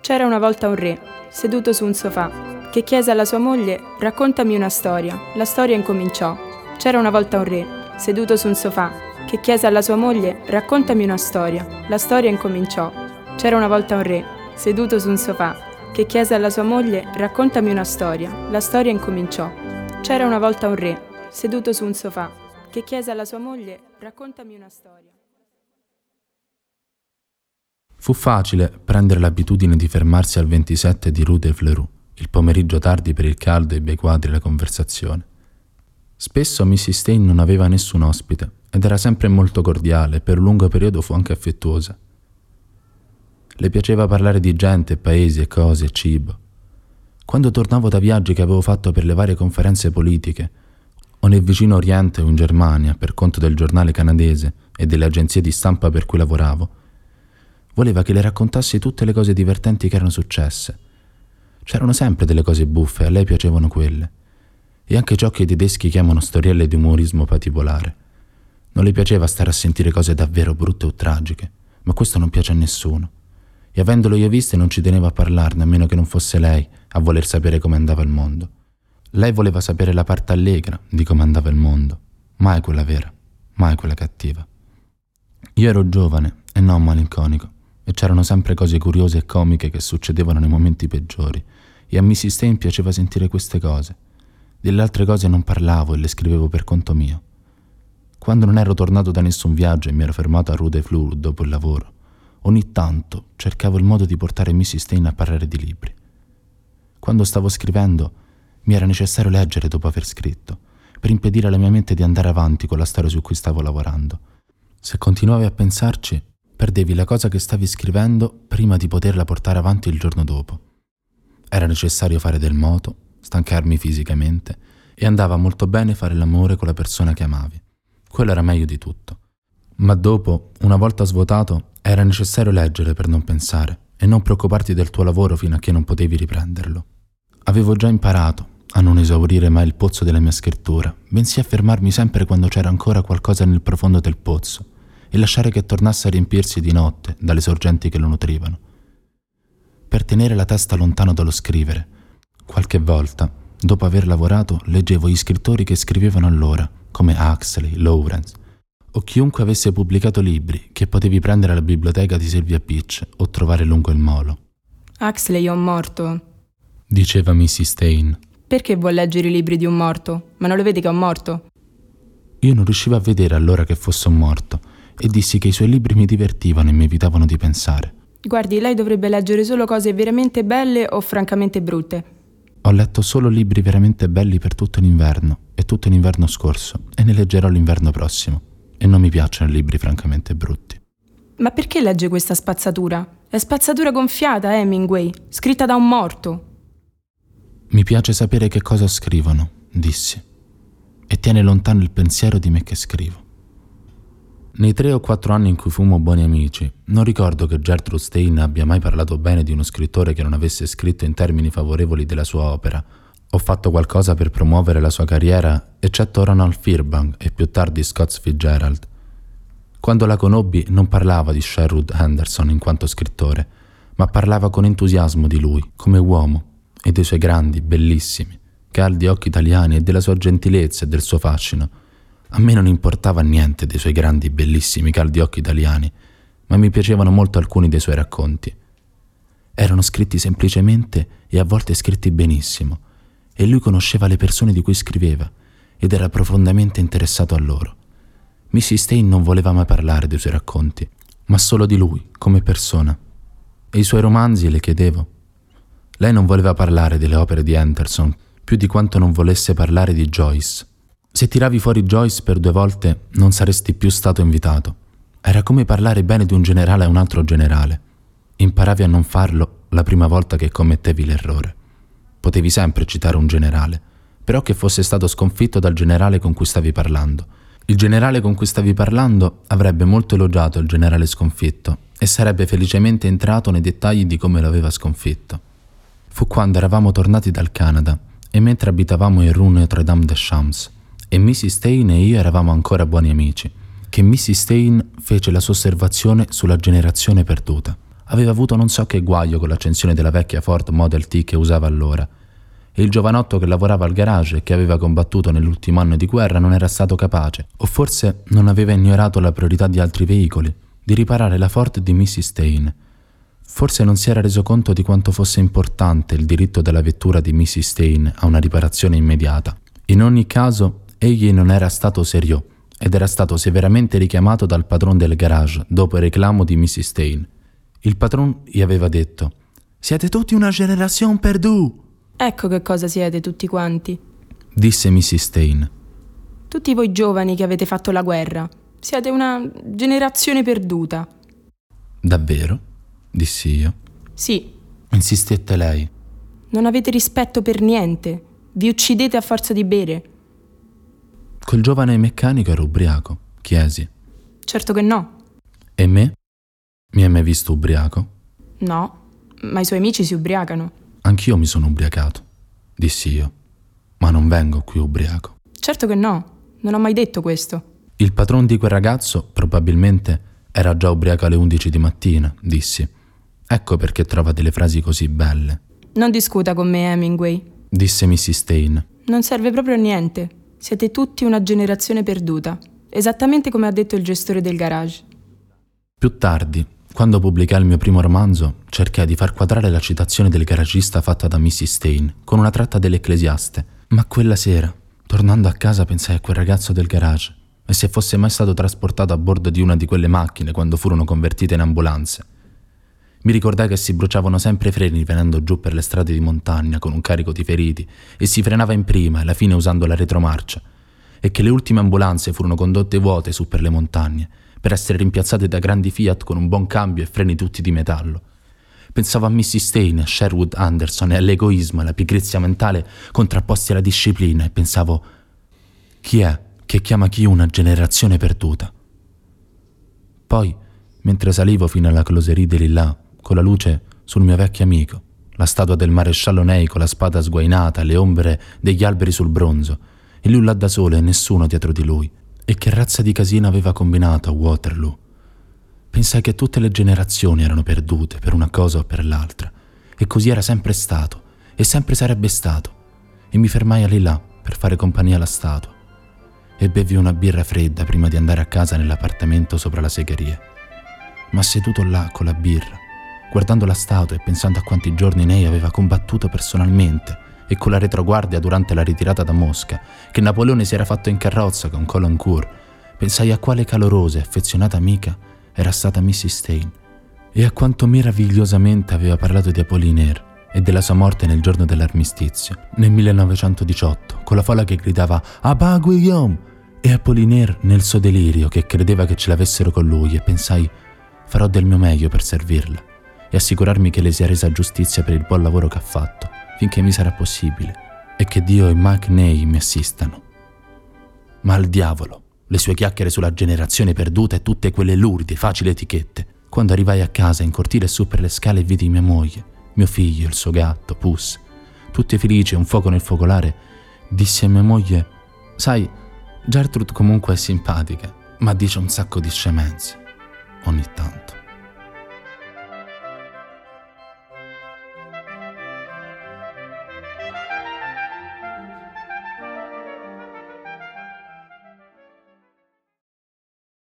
C'era una volta un re, seduto su un sofà, che chiese alla sua moglie raccontami una storia. La storia incominciò. C'era una volta un re, seduto su un sofà, che chiese alla sua moglie raccontami una storia. La storia incominciò. C'era una volta un re, seduto su un sofà, che chiese alla sua moglie raccontami una storia. La storia incominciò. C'era una volta un re, seduto su un sofà, che chiese alla sua moglie raccontami una storia. Fu facile prendere l'abitudine di fermarsi al 27 di Rue de Fleury, il pomeriggio tardi per il caldo e i bei quadri e la conversazione. Spesso Mrs. Stein non aveva nessun ospite ed era sempre molto cordiale e per un lungo periodo fu anche affettuosa. Le piaceva parlare di gente, paesi e cose e cibo. Quando tornavo da viaggi che avevo fatto per le varie conferenze politiche, o nel vicino Oriente o in Germania per conto del giornale canadese e delle agenzie di stampa per cui lavoravo, Voleva che le raccontassi tutte le cose divertenti che erano successe. C'erano sempre delle cose buffe, a lei piacevano quelle. E anche ciò che i tedeschi chiamano storielle di umorismo patibolare. Non le piaceva stare a sentire cose davvero brutte o tragiche, ma questo non piace a nessuno. E avendolo io viste non ci teneva a parlarne a meno che non fosse lei a voler sapere come andava il mondo. Lei voleva sapere la parte allegra di come andava il mondo, mai quella vera, mai quella cattiva. Io ero giovane e non malinconico e c'erano sempre cose curiose e comiche che succedevano nei momenti peggiori, e a Mrs. Stein piaceva sentire queste cose. Delle altre cose non parlavo e le scrivevo per conto mio. Quando non ero tornato da nessun viaggio e mi ero fermato a Rue de Fleur dopo il lavoro, ogni tanto cercavo il modo di portare Mrs. Stein a parlare di libri. Quando stavo scrivendo, mi era necessario leggere dopo aver scritto, per impedire alla mia mente di andare avanti con la storia su cui stavo lavorando. Se continuavi a pensarci, perdevi la cosa che stavi scrivendo prima di poterla portare avanti il giorno dopo. Era necessario fare del moto, stancarmi fisicamente e andava molto bene fare l'amore con la persona che amavi. Quello era meglio di tutto. Ma dopo, una volta svuotato, era necessario leggere per non pensare e non preoccuparti del tuo lavoro fino a che non potevi riprenderlo. Avevo già imparato a non esaurire mai il pozzo della mia scrittura, bensì a fermarmi sempre quando c'era ancora qualcosa nel profondo del pozzo e lasciare che tornasse a riempirsi di notte dalle sorgenti che lo nutrivano. Per tenere la testa lontano dallo scrivere, qualche volta, dopo aver lavorato, leggevo gli scrittori che scrivevano allora, come Huxley, Lawrence, o chiunque avesse pubblicato libri che potevi prendere alla biblioteca di Sylvia Pitch o trovare lungo il molo. Huxley è un morto, diceva Mrs. Stein. Perché vuol leggere i libri di un morto? Ma non lo vedi che è un morto? Io non riuscivo a vedere allora che fosse un morto e dissi che i suoi libri mi divertivano e mi evitavano di pensare. Guardi, lei dovrebbe leggere solo cose veramente belle o francamente brutte. Ho letto solo libri veramente belli per tutto l'inverno e tutto l'inverno scorso e ne leggerò l'inverno prossimo. E non mi piacciono i libri francamente brutti. Ma perché legge questa spazzatura? È spazzatura gonfiata, Hemingway, scritta da un morto. Mi piace sapere che cosa scrivono, dissi, e tiene lontano il pensiero di me che scrivo. Nei tre o quattro anni in cui fummo buoni amici, non ricordo che Gertrude Stein abbia mai parlato bene di uno scrittore che non avesse scritto in termini favorevoli della sua opera, o fatto qualcosa per promuovere la sua carriera, eccetto Ronald Firbank e più tardi Scott Fitzgerald. Quando la conobbi non parlava di Sherwood Henderson in quanto scrittore, ma parlava con entusiasmo di lui, come uomo, e dei suoi grandi, bellissimi, caldi occhi italiani e della sua gentilezza e del suo fascino, a me non importava niente dei suoi grandi, bellissimi, caldi occhi italiani, ma mi piacevano molto alcuni dei suoi racconti. Erano scritti semplicemente e a volte scritti benissimo, e lui conosceva le persone di cui scriveva ed era profondamente interessato a loro. Mrs. Stein non voleva mai parlare dei suoi racconti, ma solo di lui, come persona. E i suoi romanzi le chiedevo. Lei non voleva parlare delle opere di Anderson più di quanto non volesse parlare di Joyce, se tiravi fuori Joyce per due volte non saresti più stato invitato. Era come parlare bene di un generale a un altro generale. Imparavi a non farlo la prima volta che commettevi l'errore. Potevi sempre citare un generale, però che fosse stato sconfitto dal generale con cui stavi parlando. Il generale con cui stavi parlando avrebbe molto elogiato il generale sconfitto e sarebbe felicemente entrato nei dettagli di come lo aveva sconfitto. Fu quando eravamo tornati dal Canada e mentre abitavamo in Rue Notre-Dame-des-Champs e Mrs. Stein e io eravamo ancora buoni amici, che Mrs. Stein fece la sua osservazione sulla generazione perduta. aveva avuto non so che guaio con l'accensione della vecchia Ford Model T che usava allora. E il giovanotto che lavorava al garage e che aveva combattuto nell'ultimo anno di guerra non era stato capace, o forse non aveva ignorato la priorità di altri veicoli, di riparare la Ford di Mrs. Stain. Forse non si era reso conto di quanto fosse importante il diritto della vettura di Mrs. Stain a una riparazione immediata. In ogni caso, egli non era stato serio ed era stato severamente richiamato dal padron del garage dopo il reclamo di Mrs. Stain. Il padron gli aveva detto: Siete tutti una generazione perdù! Ecco che cosa siete tutti quanti, disse Mrs. Stain. Tutti voi giovani che avete fatto la guerra. Siete una generazione perduta. Davvero? dissi io. Sì. Insistette lei. Non avete rispetto per niente. Vi uccidete a forza di bere. Quel giovane meccanico era ubriaco, chiesi. Certo che no. E me? Mi hai mai visto ubriaco? No, ma i suoi amici si ubriacano. Anch'io mi sono ubriacato, dissi io. Ma non vengo qui ubriaco. Certo che no, non ho mai detto questo. Il patron di quel ragazzo probabilmente era già ubriaco alle 11 di mattina, dissi. Ecco perché trova delle frasi così belle. Non discuta con me, Hemingway, disse Mrs. Stain. Non serve proprio a niente. Siete tutti una generazione perduta, esattamente come ha detto il gestore del garage. Più tardi, quando pubblicai il mio primo romanzo, cercai di far quadrare la citazione del garagista fatta da Mrs. Stain con una tratta dell'Ecclesiaste, ma quella sera, tornando a casa, pensai a quel ragazzo del garage e se fosse mai stato trasportato a bordo di una di quelle macchine quando furono convertite in ambulanze. Mi ricordai che si bruciavano sempre i freni venendo giù per le strade di montagna con un carico di feriti e si frenava in prima e alla fine usando la retromarcia, e che le ultime ambulanze furono condotte vuote su per le montagne per essere rimpiazzate da grandi Fiat con un buon cambio e freni tutti di metallo. Pensavo a Missy Stain, a Sherwood Anderson e all'egoismo e alla pigrizia mentale contrapposti alla disciplina e pensavo chi è che chiama chi una generazione perduta. Poi, mentre salivo fino alla closerie di là, con la luce sul mio vecchio amico, la statua del maresciallo Ney con la spada sguainata, le ombre degli alberi sul bronzo, e lui là da solo e nessuno dietro di lui. E che razza di casino aveva combinato a Waterloo? Pensai che tutte le generazioni erano perdute per una cosa o per l'altra, e così era sempre stato, e sempre sarebbe stato, e mi fermai a là per fare compagnia alla statua e bevi una birra fredda prima di andare a casa nell'appartamento sopra la segheria. Ma seduto là con la birra, guardando la statua e pensando a quanti giorni lei aveva combattuto personalmente e con la retroguardia durante la ritirata da Mosca, che Napoleone si era fatto in carrozza con Colancourt, pensai a quale calorosa e affezionata amica era stata Mrs. Stain e a quanto meravigliosamente aveva parlato di Apollinaire e della sua morte nel giorno dell'armistizio, nel 1918, con la folla che gridava Abba Guillaume! e Apollinaire nel suo delirio che credeva che ce l'avessero con lui e pensai farò del mio meglio per servirla e assicurarmi che le sia resa giustizia per il buon lavoro che ha fatto finché mi sarà possibile e che Dio e Mike Ney mi assistano. Ma al diavolo, le sue chiacchiere sulla generazione perduta e tutte quelle lurde, facili etichette. Quando arrivai a casa in cortile su per le scale vidi mia moglie, mio figlio, il suo gatto, Puss, tutti felici un fuoco nel focolare, dissi a mia moglie, sai, Gertrude comunque è simpatica, ma dice un sacco di scemenze. Ogni tanto.